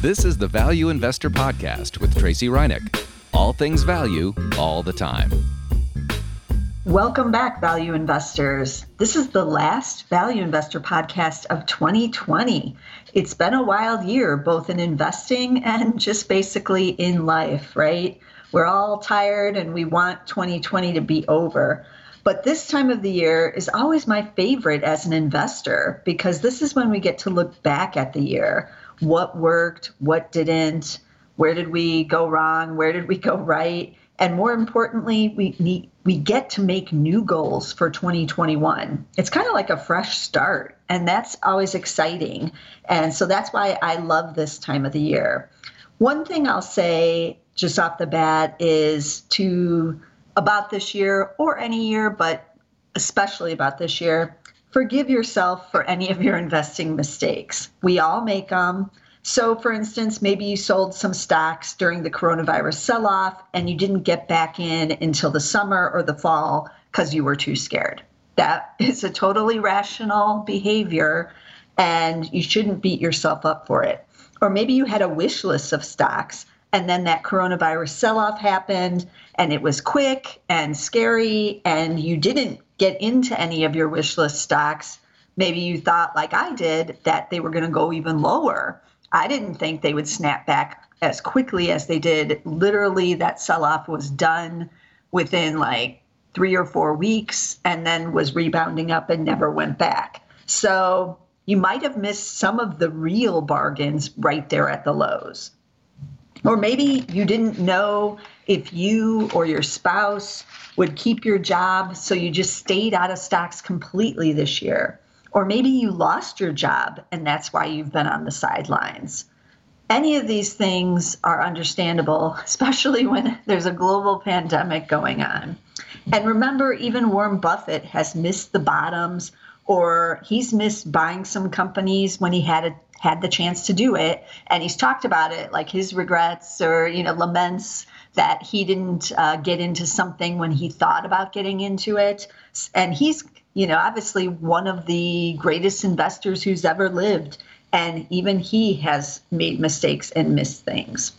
This is the Value Investor Podcast with Tracey Ryniec. All things value, all the time. Welcome back, value investors. This is the last Value Investor podcast of 2020. It's been a wild year, both in investing and just basically in life, right? We're all tired and we want 2020 to be over. But this time of the year is always my favorite as an investor because this is when we get to look back at the year what worked, what didn't, where did we go wrong, where did we go right, and more importantly, we need we get to make new goals for 2021. It's kind of like a fresh start, and that's always exciting. And so that's why I love this time of the year. One thing I'll say just off the bat is to about this year or any year, but especially about this year, forgive yourself for any of your investing mistakes. We all make them. So, for instance, maybe you sold some stocks during the coronavirus sell off and you didn't get back in until the summer or the fall because you were too scared. That is a totally rational behavior and you shouldn't beat yourself up for it. Or maybe you had a wish list of stocks and then that coronavirus sell off happened and it was quick and scary and you didn't get into any of your wish list stocks, maybe you thought, like I did, that they were going to go even lower. I didn't think they would snap back as quickly as they did. Literally, that sell off was done within like three or four weeks and then was rebounding up and never went back. So you might have missed some of the real bargains right there at the lows. Or maybe you didn't know if you or your spouse would keep your job, so you just stayed out of stocks completely this year. Or maybe you lost your job and that's why you've been on the sidelines. Any of these things are understandable, especially when there's a global pandemic going on. And remember, even Warren Buffett has missed the bottoms or he's missed buying some companies when he had a, had the chance to do it and he's talked about it like his regrets or you know laments that he didn't uh, get into something when he thought about getting into it. And he's, you know, obviously one of the greatest investors who's ever lived. And even he has made mistakes and missed things.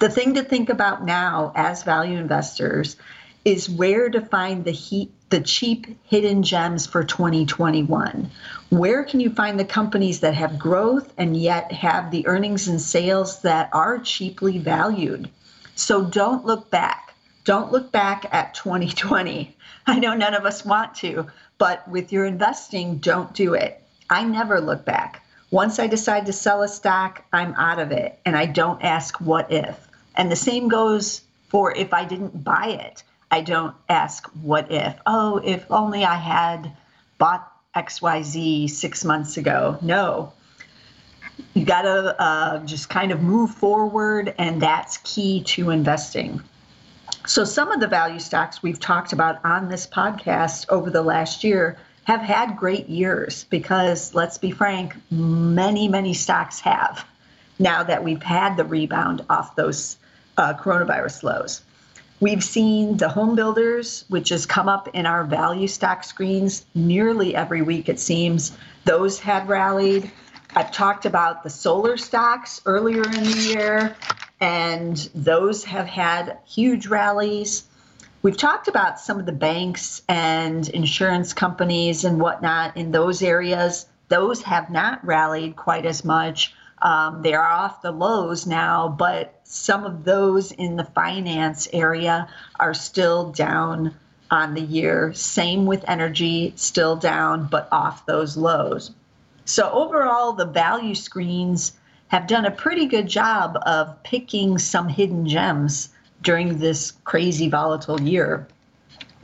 The thing to think about now as value investors is where to find the heat the cheap hidden gems for 2021 where can you find the companies that have growth and yet have the earnings and sales that are cheaply valued so don't look back. Don't look back at 2020. I know none of us want to, but with your investing, don't do it. I never look back. Once I decide to sell a stock, I'm out of it and I don't ask what if. And the same goes for if I didn't buy it. I don't ask what if. Oh, if only I had bought XYZ six months ago. No, you got to uh, just kind of move forward, and that's key to investing. So, some of the value stocks we've talked about on this podcast over the last year have had great years because, let's be frank, many, many stocks have now that we've had the rebound off those uh, coronavirus lows. We've seen the home builders, which has come up in our value stock screens nearly every week, it seems. Those had rallied. I've talked about the solar stocks earlier in the year, and those have had huge rallies. We've talked about some of the banks and insurance companies and whatnot in those areas. Those have not rallied quite as much. Um, they are off the lows now, but some of those in the finance area are still down on the year. Same with energy, still down, but off those lows. So overall, the value screens have done a pretty good job of picking some hidden gems during this crazy volatile year.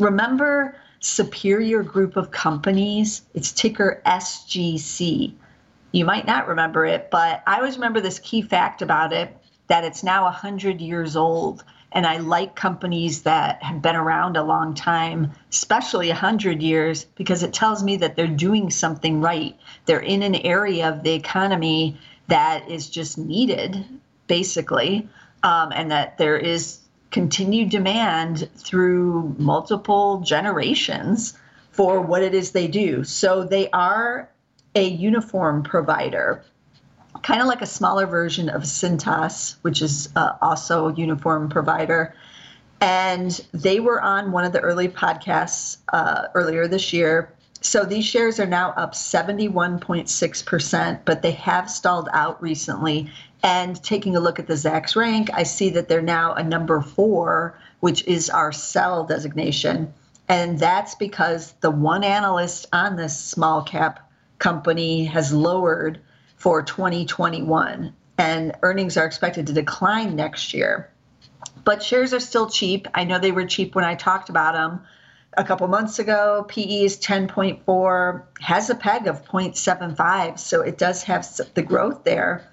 Remember Superior Group of Companies? It's ticker SGC. You might not remember it, but I always remember this key fact about it that it's now 100 years old and I like companies that have been around a long time, especially 100 years, because it tells me that they're doing something right. They're in an area of the economy that is just needed, basically, um, and that there is continued demand through multiple generations for what it is they do. So they are a uniform provider kind of like a smaller version of Cintas, which is uh, also a uniform provider. And they were on one of the early podcasts uh, earlier this year. So these shares are now up 71.6%, but they have stalled out recently. And taking a look at the Zacks rank, I see that they're now a number four, which is our sell designation. And that's because the one analyst on this small cap company has lowered for 2021, and earnings are expected to decline next year. But shares are still cheap. I know they were cheap when I talked about them a couple months ago. PE is 10.4, has a PEG of 0.75, so it does have the growth there.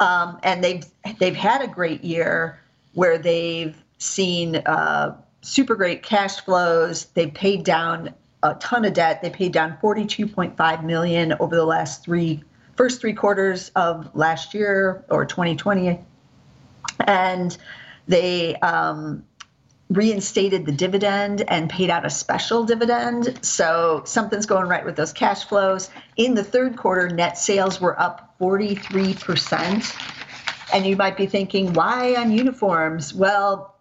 Um, and they've they've had a great year where they've seen uh, super great cash flows. They've paid down a ton of debt. They paid down 42.5 million over the last three first three quarters of last year or 2020, and they um, reinstated the dividend and paid out a special dividend. So something's going right with those cash flows. In the third quarter, net sales were up 43%. And you might be thinking, why on uniforms? Well,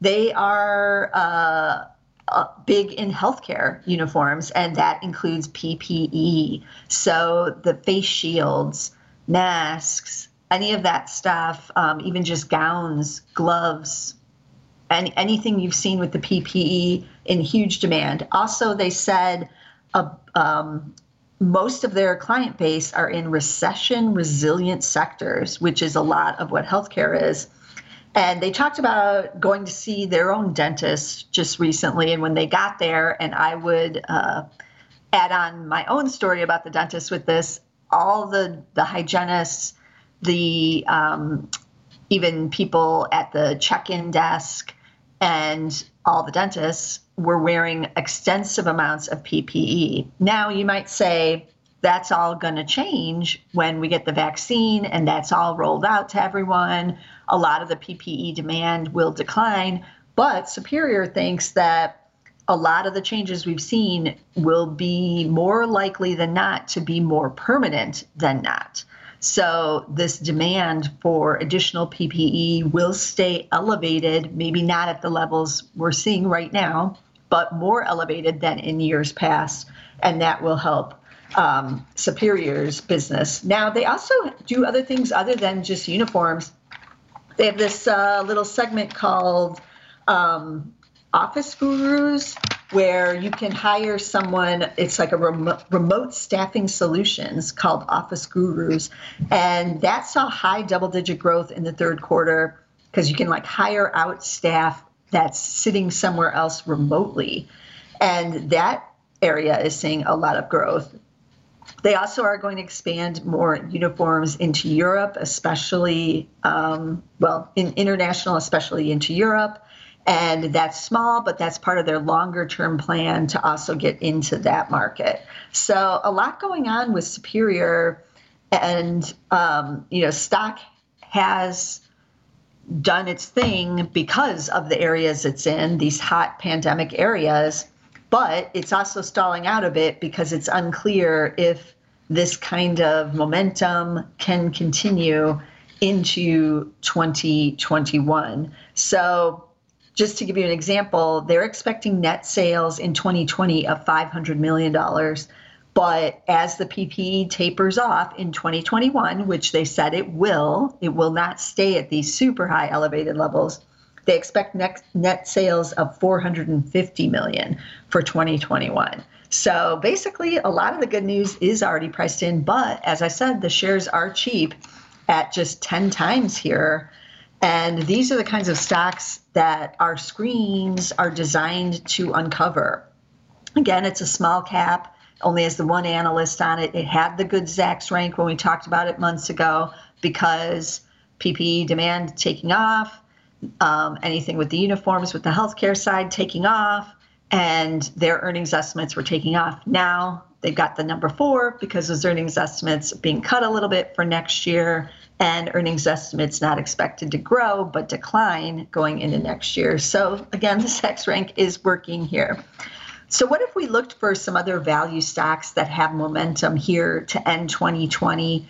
they are uh, uh, big in healthcare uniforms, and that includes PPE. So the face shields, masks, any of that stuff, um, even just gowns, gloves, any, anything you've seen with the PPE in huge demand. Also, they said uh, um, most of their client base are in recession resilient sectors, which is a lot of what healthcare is. And they talked about going to see their own dentist just recently. And when they got there, and I would uh, add on my own story about the dentist with this, all the, the hygienists, the um, even people at the check in desk, and all the dentists were wearing extensive amounts of PPE. Now, you might say, that's all going to change when we get the vaccine and that's all rolled out to everyone a lot of the PPE demand will decline. But Superior thinks that a lot of the changes we've seen will be more likely than not to be more permanent than not. So, this demand for additional PPE will stay elevated, maybe not at the levels we're seeing right now, but more elevated than in years past. And that will help um, Superior's business. Now, they also do other things other than just uniforms. They have this uh, little segment called um, Office Gurus, where you can hire someone. It's like a rem- remote staffing solutions called Office Gurus, and that saw high double-digit growth in the third quarter because you can like hire out staff that's sitting somewhere else remotely, and that area is seeing a lot of growth. They also are going to expand more uniforms into Europe, especially, um, well, in international, especially into Europe. And that's small, but that's part of their longer term plan to also get into that market. So, a lot going on with Superior. And, um, you know, stock has done its thing because of the areas it's in, these hot pandemic areas but it's also stalling out a bit because it's unclear if this kind of momentum can continue into 2021. So, just to give you an example, they're expecting net sales in 2020 of $500 million. But as the PPE tapers off in 2021, which they said it will, it will not stay at these super high elevated levels. They expect net, net sales of 450 million for 2021. So basically, a lot of the good news is already priced in. But as I said, the shares are cheap at just 10 times here. And these are the kinds of stocks that our screens are designed to uncover. Again, it's a small cap, only has the one analyst on it. It had the good Zacks rank when we talked about it months ago because PPE demand taking off, um, anything with the uniforms with the healthcare side taking off, and their earnings estimates were taking off. Now they've got the number four because those earnings estimates being cut a little bit for next year, and earnings estimates not expected to grow but decline going into next year. So again, the Zacks rank is working here. So, what if we looked for some other value stocks that have momentum here to end 2020?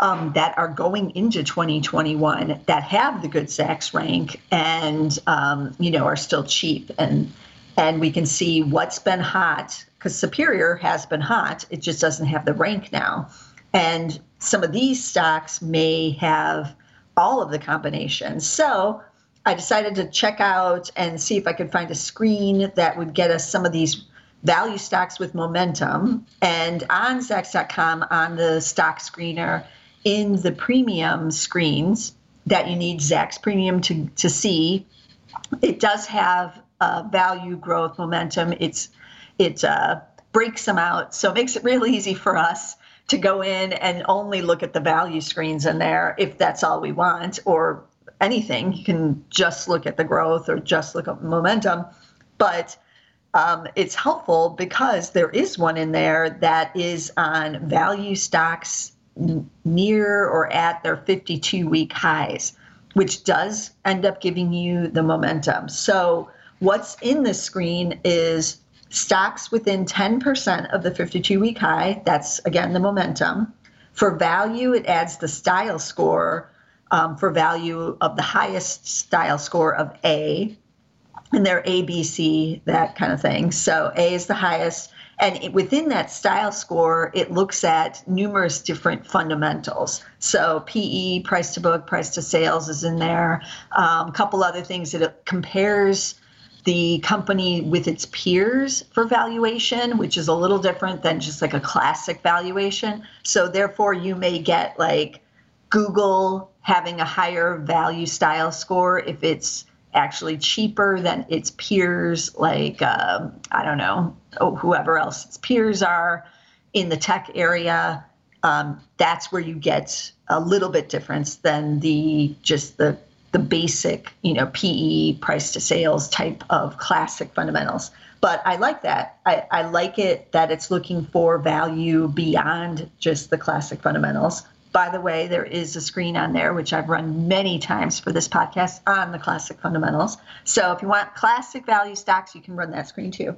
Um, that are going into 2021 that have the good Zacks rank and um, you know are still cheap and and we can see what's been hot because Superior has been hot. It just doesn't have the rank now, and some of these stocks may have all of the combinations. So I decided to check out and see if I could find a screen that would get us some of these value stocks with momentum. And on Zacks.com, on the stock screener, in the premium screens that you need Zacks Premium to, to see, it does have uh, value growth momentum. It's it uh, breaks them out, so it makes it really easy for us to go in and only look at the value screens in there if that's all we want, or anything. You can just look at the growth or just look at momentum, but um, it's helpful because there is one in there that is on value stocks near or at their 52 week highs, which does end up giving you the momentum. So, what's in this screen is stocks within 10% of the 52 week high. That's again the momentum. For value, it adds the style score um, for value of the highest style score of A. And they're A, B, C, that kind of thing. So A is the highest. And within that style score, it looks at numerous different fundamentals. So PE, price to book, price to sales is in there. Um, a couple other things that it compares the company with its peers for valuation, which is a little different than just like a classic valuation. So therefore, you may get like Google having a higher value style score if it's actually cheaper than its peers, like, um, I don't know, oh, whoever else its peers are in the tech area. Um, that's where you get a little bit difference than the just the the basic, you know, PE price to sales type of classic fundamentals. But I like that. I, I like it that it's looking for value beyond just the classic fundamentals. By the way, there is a screen on there, which I've run many times for this podcast on the classic fundamentals. So if you want classic value stocks, you can run that screen too.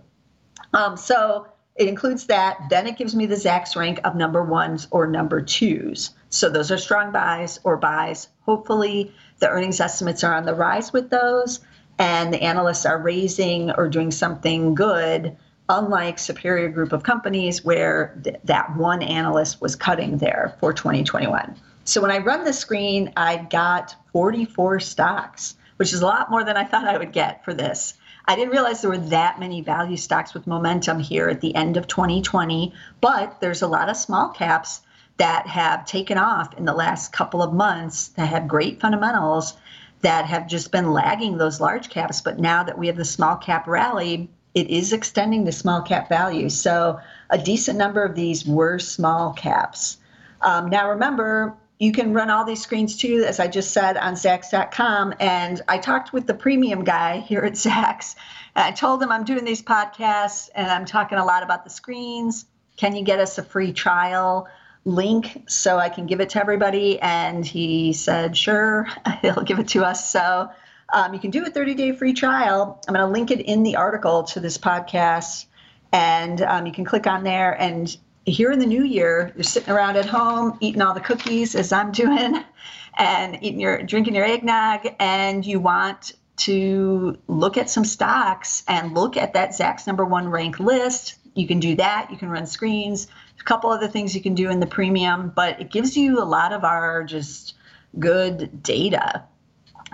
Um, so it includes that. Then it gives me the Zacks rank of number ones or number twos. So those are strong buys or buys. Hopefully, the earnings estimates are on the rise with those, and the analysts are raising or doing something good unlike superior group of companies where th- that one analyst was cutting there for 2021. So when I run the screen, I got 44 stocks, which is a lot more than I thought I would get for this. I didn't realize there were that many value stocks with momentum here at the end of 2020, but there's a lot of small caps that have taken off in the last couple of months that have great fundamentals that have just been lagging those large caps. But now that we have the small cap rally, it is extending the small cap value. So a decent number of these were small caps. Um, now remember, you can run all these screens too, as I just said, on Zacks.com. And I talked with the premium guy here at. And I told him I'm doing these podcasts and I'm talking a lot about the screens. Can you get us a free trial link so I can give it to everybody? And he said, sure, he'll give it to us. So um, you can do a 30 day free trial. I'm going to link it in the article to this podcast, and um, you can click on there. And here in the new year, you're sitting around at home eating all the cookies as I'm doing, and eating your drinking your eggnog, and you want to look at some stocks and look at that Zacks number one rank list. You can do that. You can run screens. A couple other things you can do in the premium, but it gives you a lot of our just good data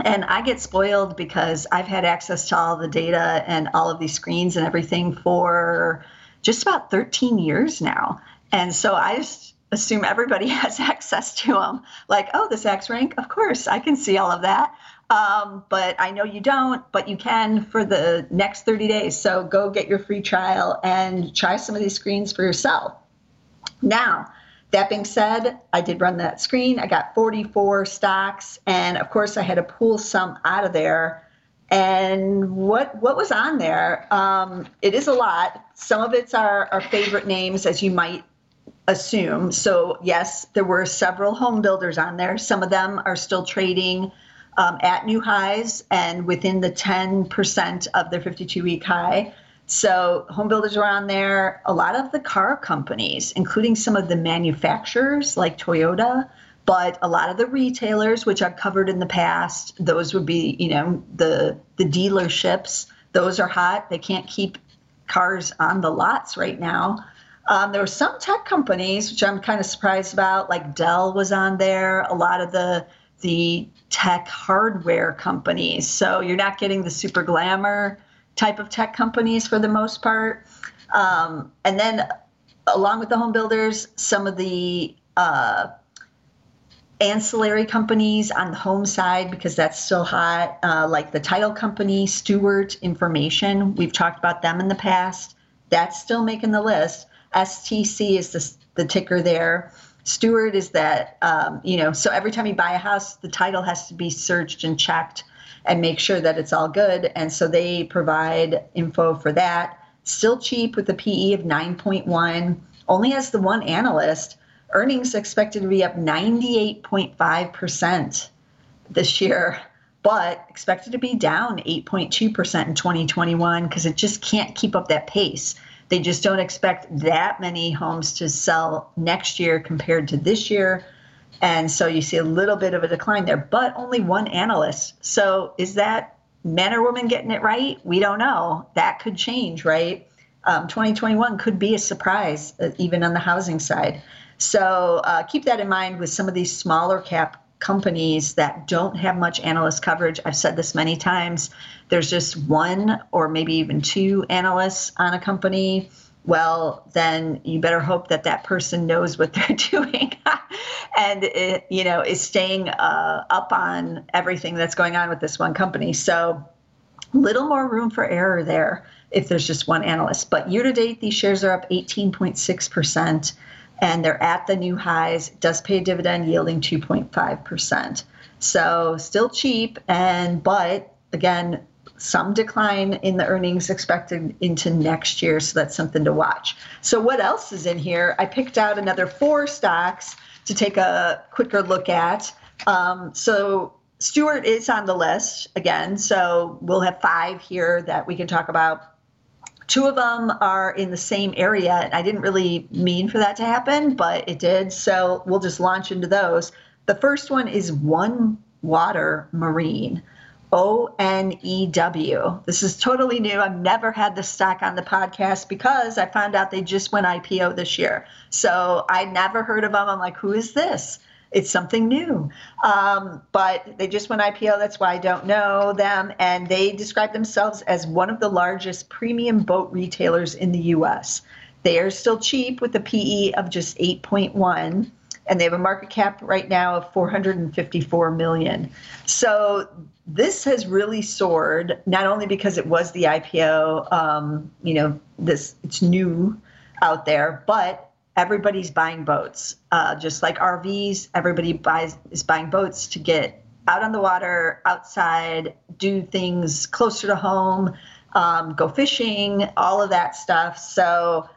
and I get spoiled because I've had access to all the data and all of these screens and everything for just about 13 years now. And so I just assume everybody has access to them. Like, oh, this Zacks rank, of course, I can see all of that. Um, but I know you don't, but you can for the next 30 days. So go get your free trial and try some of these screens for yourself. Now, that being said, I did run that screen. I got 44 stocks, and of course, I had to pull some out of there. And what what was on there? Um, it is a lot. Some of it's our, our favorite names, as you might assume. So yes, there were several home builders on there. Some of them are still trading um, at new highs and within the 10% of their 52 week high. So home builders were on there. A lot of the car companies, including some of the manufacturers like Toyota, But a lot of the retailers, which I've covered in the past, those would be, you know, the the dealerships. Those are hot. They can't keep cars on the lots right now. Um, there were some tech companies, which I'm kind of surprised about, like Dell was on there. A lot of the the tech hardware companies. So you're not getting the super glamour type of tech companies for the most part. Um, and then, along with the home builders, some of the uh, ancillary companies on the home side, because that's still hot, uh, like the title company, Stewart Information. We've talked about them in the past. That's still making the list. STC is the, the ticker there. Stewart is that, um, you know, so every time you buy a house, the title has to be searched and checked and make sure that it's all good. And so they provide info for that. Still cheap with a PE of 9.1, only has the one analyst. Earnings expected to be up 98.5% this year, but expected to be down 8.2% in 2021 because it just can't keep up that pace. They just don't expect that many homes to sell next year compared to this year. And so you see a little bit of a decline there, but only one analyst. So is that men or women getting it right? We don't know. That could change, right? Um, 2021 could be a surprise, uh, even on the housing side. So uh, keep that in mind with some of these smaller cap companies that don't have much analyst coverage. I've said this many times. There's just one or maybe even two analysts on a company. Well, then you better hope that that person knows what they're doing and it, you know is staying uh, up on everything that's going on with this one company. So, little more room for error there if there's just one analyst. But year to date, these shares are up 18.6 percent and they're at the new highs. Does pay a dividend yielding 2.5%. So still cheap and but again some decline in the earnings expected into next year so that's something to watch. So what else is in here? I picked out another four stocks to take a quicker look at. Um, so Stewart is on the list again, so we'll have five here that we can talk about Two of them are in the same area. And I didn't really mean for that to happen, but it did. So we'll just launch into those. The first one is One Water Marine. O N E W. This is totally new. I've never had this stock on the podcast because I found out they just went IPO this year. So I never heard of them. I'm like, who is this? It's something new. Um, but they just went IPO. That's why I don't know them. And they describe themselves as one of the largest premium boat retailers in the US. They are still cheap with a PE of just 8.1 and they have a market cap right now of 454 million. So this has really soared, not only because it was the IPO, um, you know, this it's new out there, but everybody's buying boats. Uh, just like RVs, everybody buys is buying boats to get out on the water, outside, do things closer to home, um, go fishing, all of that stuff. So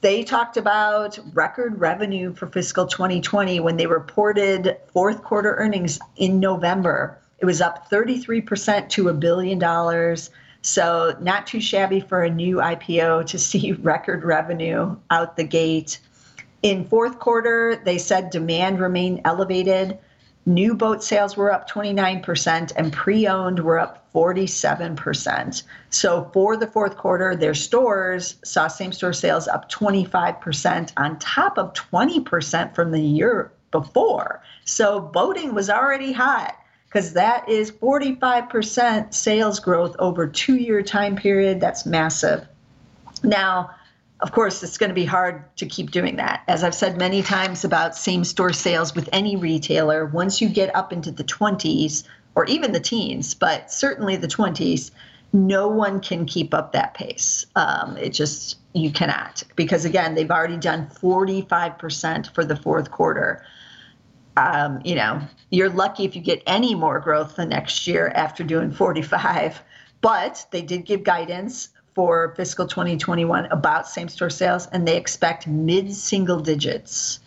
they talked about record revenue for fiscal 2020 when they reported fourth quarter earnings in November. It was up 33% to a billion dollars. So, not too shabby for a new IPO to see record revenue out the gate. In fourth quarter, they said demand remained elevated. New boat sales were up 29% and pre owned were up 47%. So for the fourth quarter, their stores saw same store sales up 25% on top of 20% from the year before. So boating was already hot because that is 45% sales growth over two year time period. That's massive. Now, of course, it's going to be hard to keep doing that. As I've said many times about same store sales with any retailer, once you get up into the 20s or even the teens, but certainly the 20s, no one can keep up that pace. Um, it just, you cannot. Because again, they've already done 45% for the fourth quarter. Um, you know, you're lucky if you get any more growth the next year after doing 45. But they did give guidance for fiscal 2021 about same store sales, and they expect mid single digits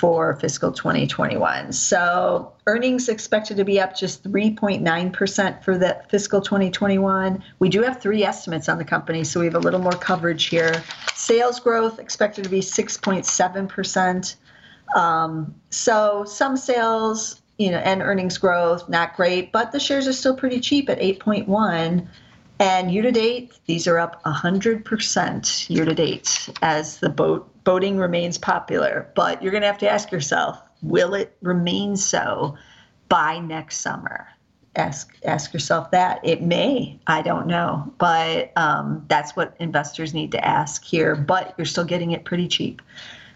for fiscal 2021. So earnings expected to be up just 3.9% for the fiscal 2021. We do have three estimates on the company, so we have a little more coverage here. Sales growth expected to be 6.7%. Um, so some sales, you know, and earnings growth not great, but the shares are still pretty cheap at 8.1. And year to date, these are up 100% year to date as the boat boating remains popular. But you're going to have to ask yourself, will it remain so by next summer? Ask ask yourself that. It may. I don't know, but um, that's what investors need to ask here. But you're still getting it pretty cheap.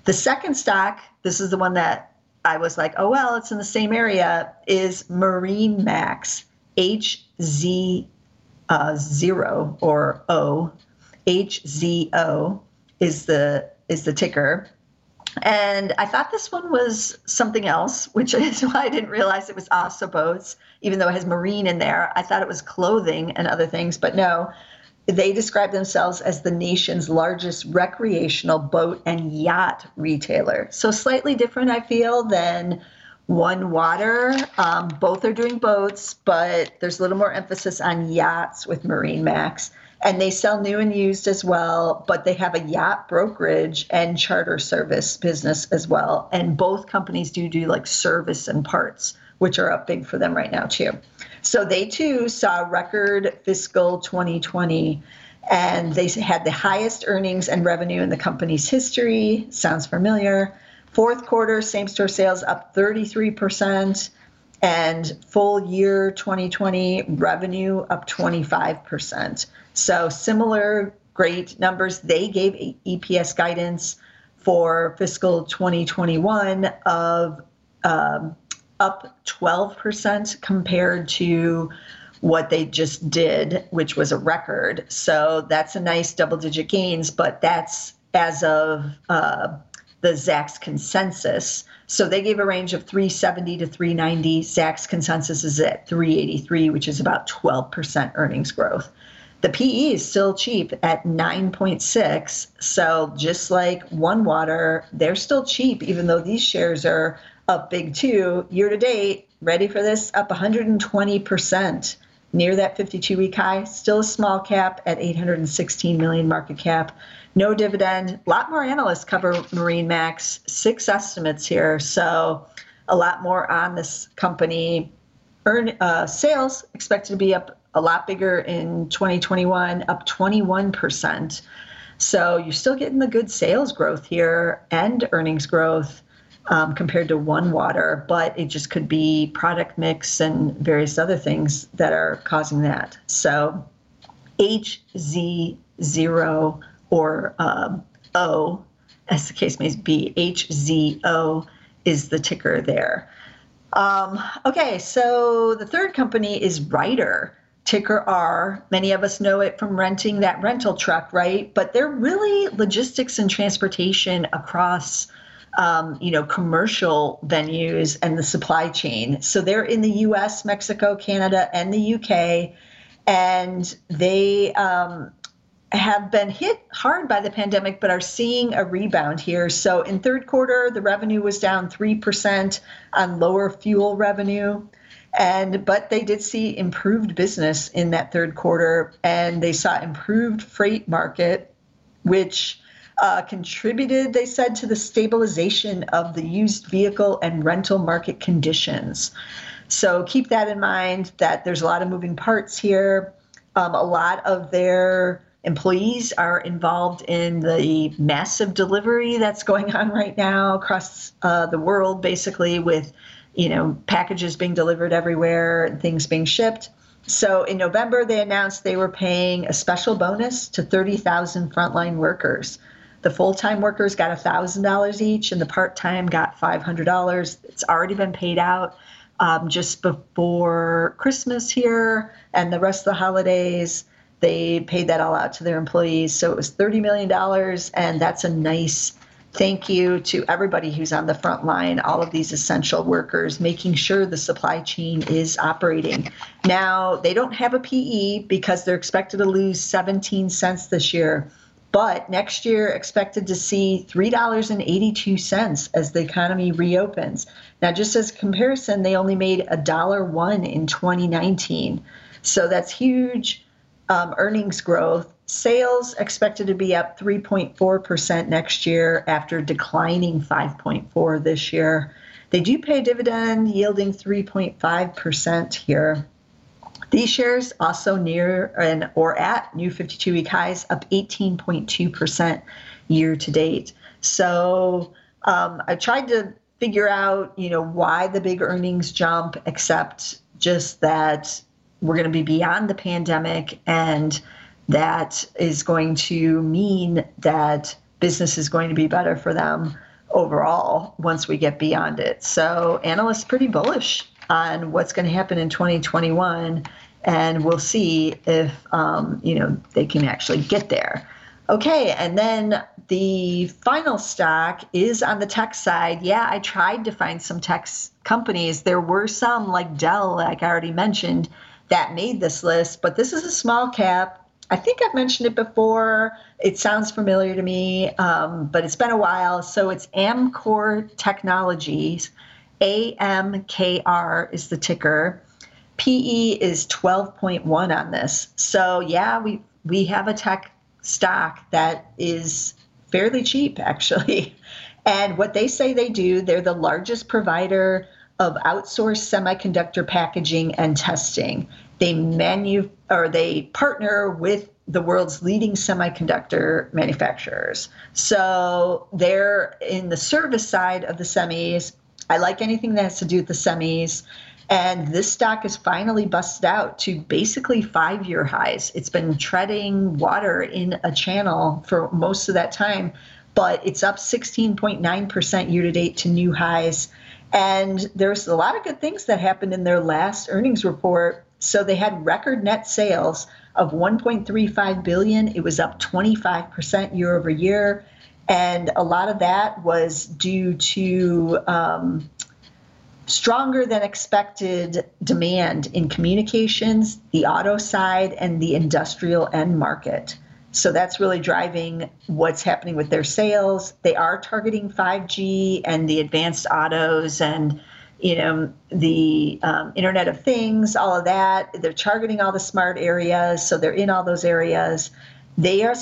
The second stock, this is the one that I was like, oh well, it's in the same area. Is MarineMax HZ uh, zero or O, HZO is the is the ticker. And I thought this one was something else, which is why I didn't realize it was ASA boats, even though it has marine in there. I thought it was clothing and other things, but no. They describe themselves as the nation's largest recreational boat and yacht retailer. So slightly different, I feel, than one water. Um, both are doing boats, but there's a little more emphasis on yachts with MarineMax. And they sell new and used as well, but they have a yacht brokerage and charter service business as well. And both companies do do like service and parts, which are up big for them right now, too. So they too saw record fiscal 2020 and they had the highest earnings and revenue in the company's history. Sounds familiar. Fourth quarter same store sales up 33%, and full year 2020 revenue up 25%. So, similar great numbers. They gave EPS guidance for fiscal 2021 of um, up 12% compared to what they just did, which was a record. So that's a nice double digit gains, but that's as of uh, the Zacks consensus. So they gave a range of 370 to 390. Zacks consensus is at 383, which is about 12% earnings growth. The PE is still cheap at 9.6. So just like One Water, they're still cheap, even though these shares are up big too. Year to date, ready for this? Up 120%, near that 52 week high. Still a small cap at 816 million market cap no dividend. A lot more analysts cover MarineMax, six estimates here. So a lot more on this company. Earn uh, sales expected to be up a lot bigger in 2021, up 21%. So you're still getting the good sales growth here and earnings growth um, compared to One Water, but it just could be product mix and various other things that are causing that. So HZ0 or um, O, as the case may be, HZO is the ticker there. Um, okay, so the third company is Ryder, ticker R. Many of us know it from renting that rental truck, right? But they're really logistics and transportation across. Um, you know, commercial venues and the supply chain. So they're in the US, Mexico, Canada, and the UK. And they um, have been hit hard by the pandemic but are seeing a rebound here. So in third quarter, the revenue was down 3% on lower fuel revenue. And but they did see improved business in that third quarter and they saw improved freight market which uh, contributed, they said, to the stabilization of the used vehicle and rental market conditions. So keep that in mind that there's a lot of moving parts here. Um, a lot of their employees are involved in the massive delivery that's going on right now across uh, the world, basically with you know packages being delivered everywhere and things being shipped. So in November, they announced they were paying a special bonus to 30,000 frontline workers. The full-time workers got $1,000 each, and the part-time got $500. It's already been paid out um, just before Christmas here and the rest of the holidays they paid that all out to their employees. So it was $30 million, and that's a nice thank you to everybody who's on the front line, all of these essential workers, making sure the supply chain is operating. Now, they don't have a PE because they're expected to lose 17 cents this year. But next year, expected to see $3.82 as the economy reopens. Now, just as a comparison, they only made a dollar one in 2019. So that's huge um, earnings growth. sales expected to be up 3.4% next year after declining 5.4 this year. They do pay dividend yielding 3.5% here. These shares also near and or at new 52-week highs, up 18.2% year to date. So um, I tried to figure out, you know, why the big earnings jump, except just that we're going to be beyond the pandemic and that is going to mean that business is going to be better for them overall once we get beyond it. So analysts pretty bullish on what's going to happen in 2021 and we'll see if um, you know they can actually get there. Okay, and then the final stock is on the tech side. Yeah, I tried to find some tech companies. There were some like Dell, like I already mentioned, that made this list, but this is a small cap. I think I've mentioned it before. It sounds familiar to me, um, but it's been a while. So it's Amkor Technologies. AMKR is the ticker. PE is 12.1 on this. So yeah, we we have a tech stock that is fairly cheap actually. And what they say they do, they're the largest provider of outsourced semiconductor packaging and testing. They manu or they partner with the world's leading semiconductor manufacturers. So they're in the service side of the semis. I like anything that has to do with the semis. And this stock is finally busted out to basically five year highs. It's been treading water in a channel for most of that time, but it's up 16.9% year to date to new highs. And there's a lot of good things that happened in their last earnings report. So they had record net sales of 1.35 billion. It was up 25% year over year. And a lot of that was due to um, stronger than expected demand in communications, the auto side, and the industrial end market. So that's really driving what's happening with their sales. They are targeting 5G and the advanced autos and you know the um, Internet of Things, all of that. They're targeting all the smart areas, so they're in all those areas. They are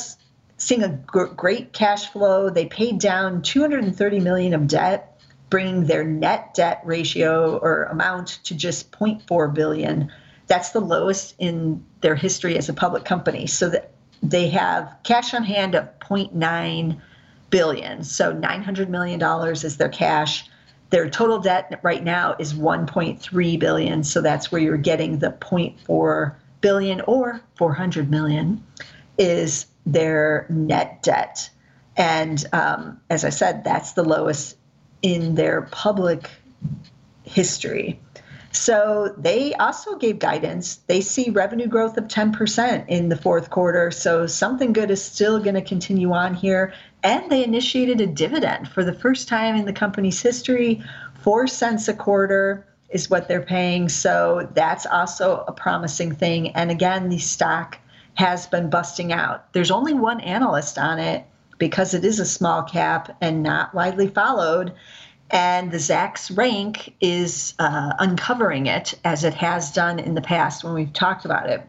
seeing a great cash flow. They paid down 230 million of debt bringing their net debt ratio or amount to just 0.4 billion. That's the lowest in their history as a public company. So that they have cash on hand of 0.9 billion. So 900 million dollars is their cash. Their total debt right now is 1.3 billion. So that's where you're getting the 0.4 billion or 400 million is their net debt. And um, as I said, that's the lowest in their public history. So they also gave guidance. They see revenue growth of 10% in the fourth quarter. So something good is still going to continue on here. And they initiated a dividend for the first time in the company's history. Four cents a quarter is what they're paying. So that's also a promising thing. And again, the stock has been busting out. There's only one analyst on it because it is a small cap and not widely followed. And the Zacks rank is uh, uncovering it as it has done in the past when we've talked about it.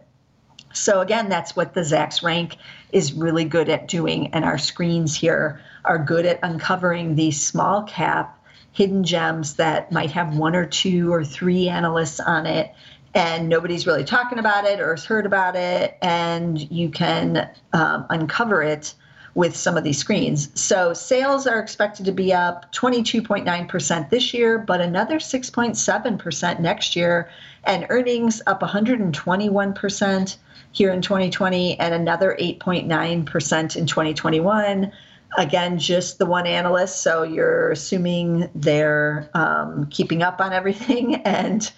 So, again, that's what the Zacks rank is really good at doing. And our screens here are good at uncovering these small cap hidden gems that might have one or two or three analysts on it and nobody's really talking about it or has heard about it and you can um, uncover it with some of these screens. So sales are expected to be up 22.9% this year, but another 6.7% next year, and earnings up 121% here in 2020 and another 8.9% in 2021 again just the one analyst so you're assuming they're um, keeping up on everything and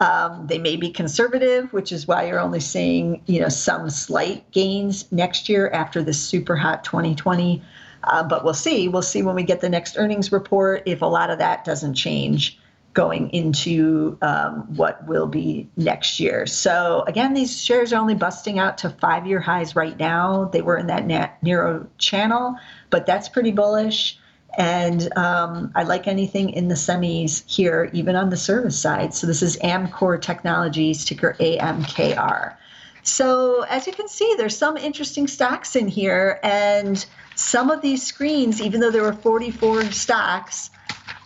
um, they may be conservative, which is why you're only seeing you know some slight gains next year after this super hot 2020. Uh, but we'll see. We'll see when we get the next earnings report if a lot of that doesn't change going into um, what will be next year. So again, these shares are only busting out to five-year highs right now. They were in that narrow channel, but that's pretty bullish. And um, I like anything in the semis here, even on the service side. So this is Amkor Technologies, ticker AMKR. So, as you can see, there's some interesting stocks in here. And some of these screens, even though there were 44 stocks,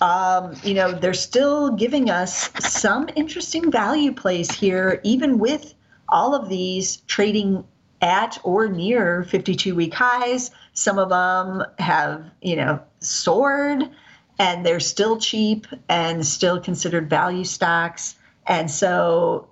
um, you know, they're still giving us some interesting value plays here, even with all of these trading at or near 52 week highs. Some of them have, you know, soared and they're still cheap and still considered value stocks. And so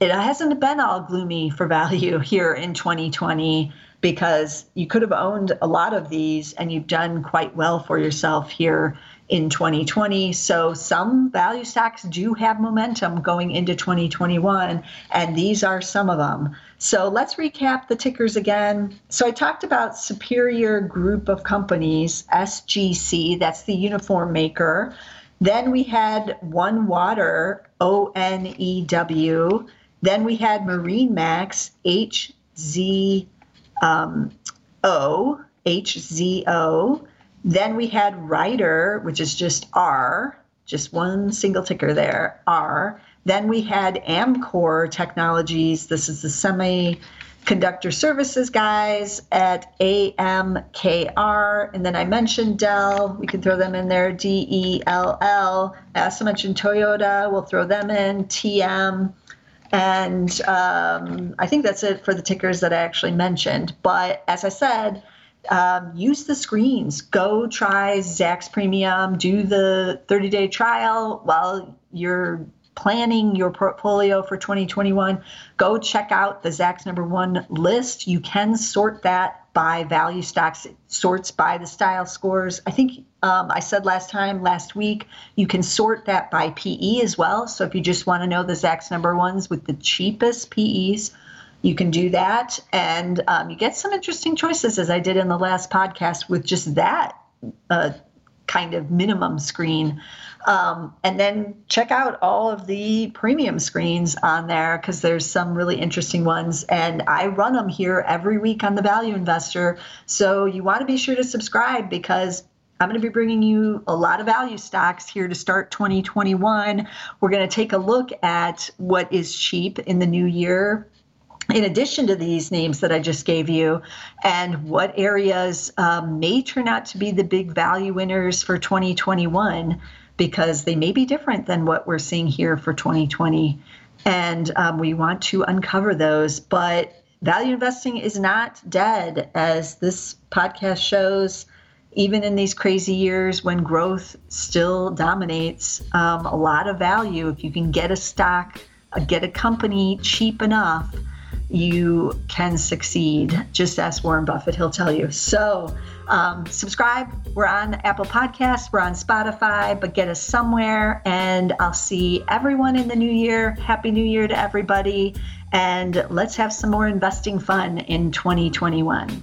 it hasn't been all gloomy for value here in 2020 because you could have owned a lot of these and you've done quite well for yourself here in 2020. So some value stocks do have momentum going into 2021, and these are some of them. So let's recap the tickers again. So I talked about Superior Group of Companies, SGC, that's the uniform maker. Then we had OneWater, O N E W. Then we had MarineMax, H Z um, O, H Z O. Then we had Ryder, which is just R, just one single ticker there, R. Then we had Amkor Technologies. This is the semiconductor services guys at AMKR. And then I mentioned Dell. We can throw them in there, D E L L. I also mentioned Toyota. We'll throw them in, TM. And um, I think that's it for the tickers that I actually mentioned. But as I said, um, use the screens. Go try Zacks Premium. Do the 30 day trial while you're planning your portfolio for 2021. Go check out the Zacks number one list. You can sort that by value stocks, it sorts by the style scores. I think um, I said last time, last week, you can sort that by PE as well. So if you just want to know the Zacks number ones with the cheapest PEs, you can do that and um, you get some interesting choices as i did in the last podcast with just that uh, kind of minimum screen. Um, and then check out all of the premium screens on there because there's some really interesting ones. And i run them here every week on the value investor. So you want to be sure to subscribe because I'm going to be bringing you a lot of value stocks here to start 2021. We're going to take a look at what is cheap in the new year in addition to these names that I just gave you, and what areas um, may turn out to be the big value winners for 2021 because they may be different than what we're seeing here for 2020. And um, we want to uncover those. But value investing is not dead, as this podcast shows. Even in these crazy years when growth still dominates, um, a lot of value. If you can get a stock, get a company cheap enough, you can succeed. Just ask Warren Buffett, he'll tell you. So, um, subscribe. We're on Apple Podcasts, we're on Spotify, but get us somewhere. And I'll see everyone in the new year. Happy New Year to everybody. And let's have some more investing fun in 2021.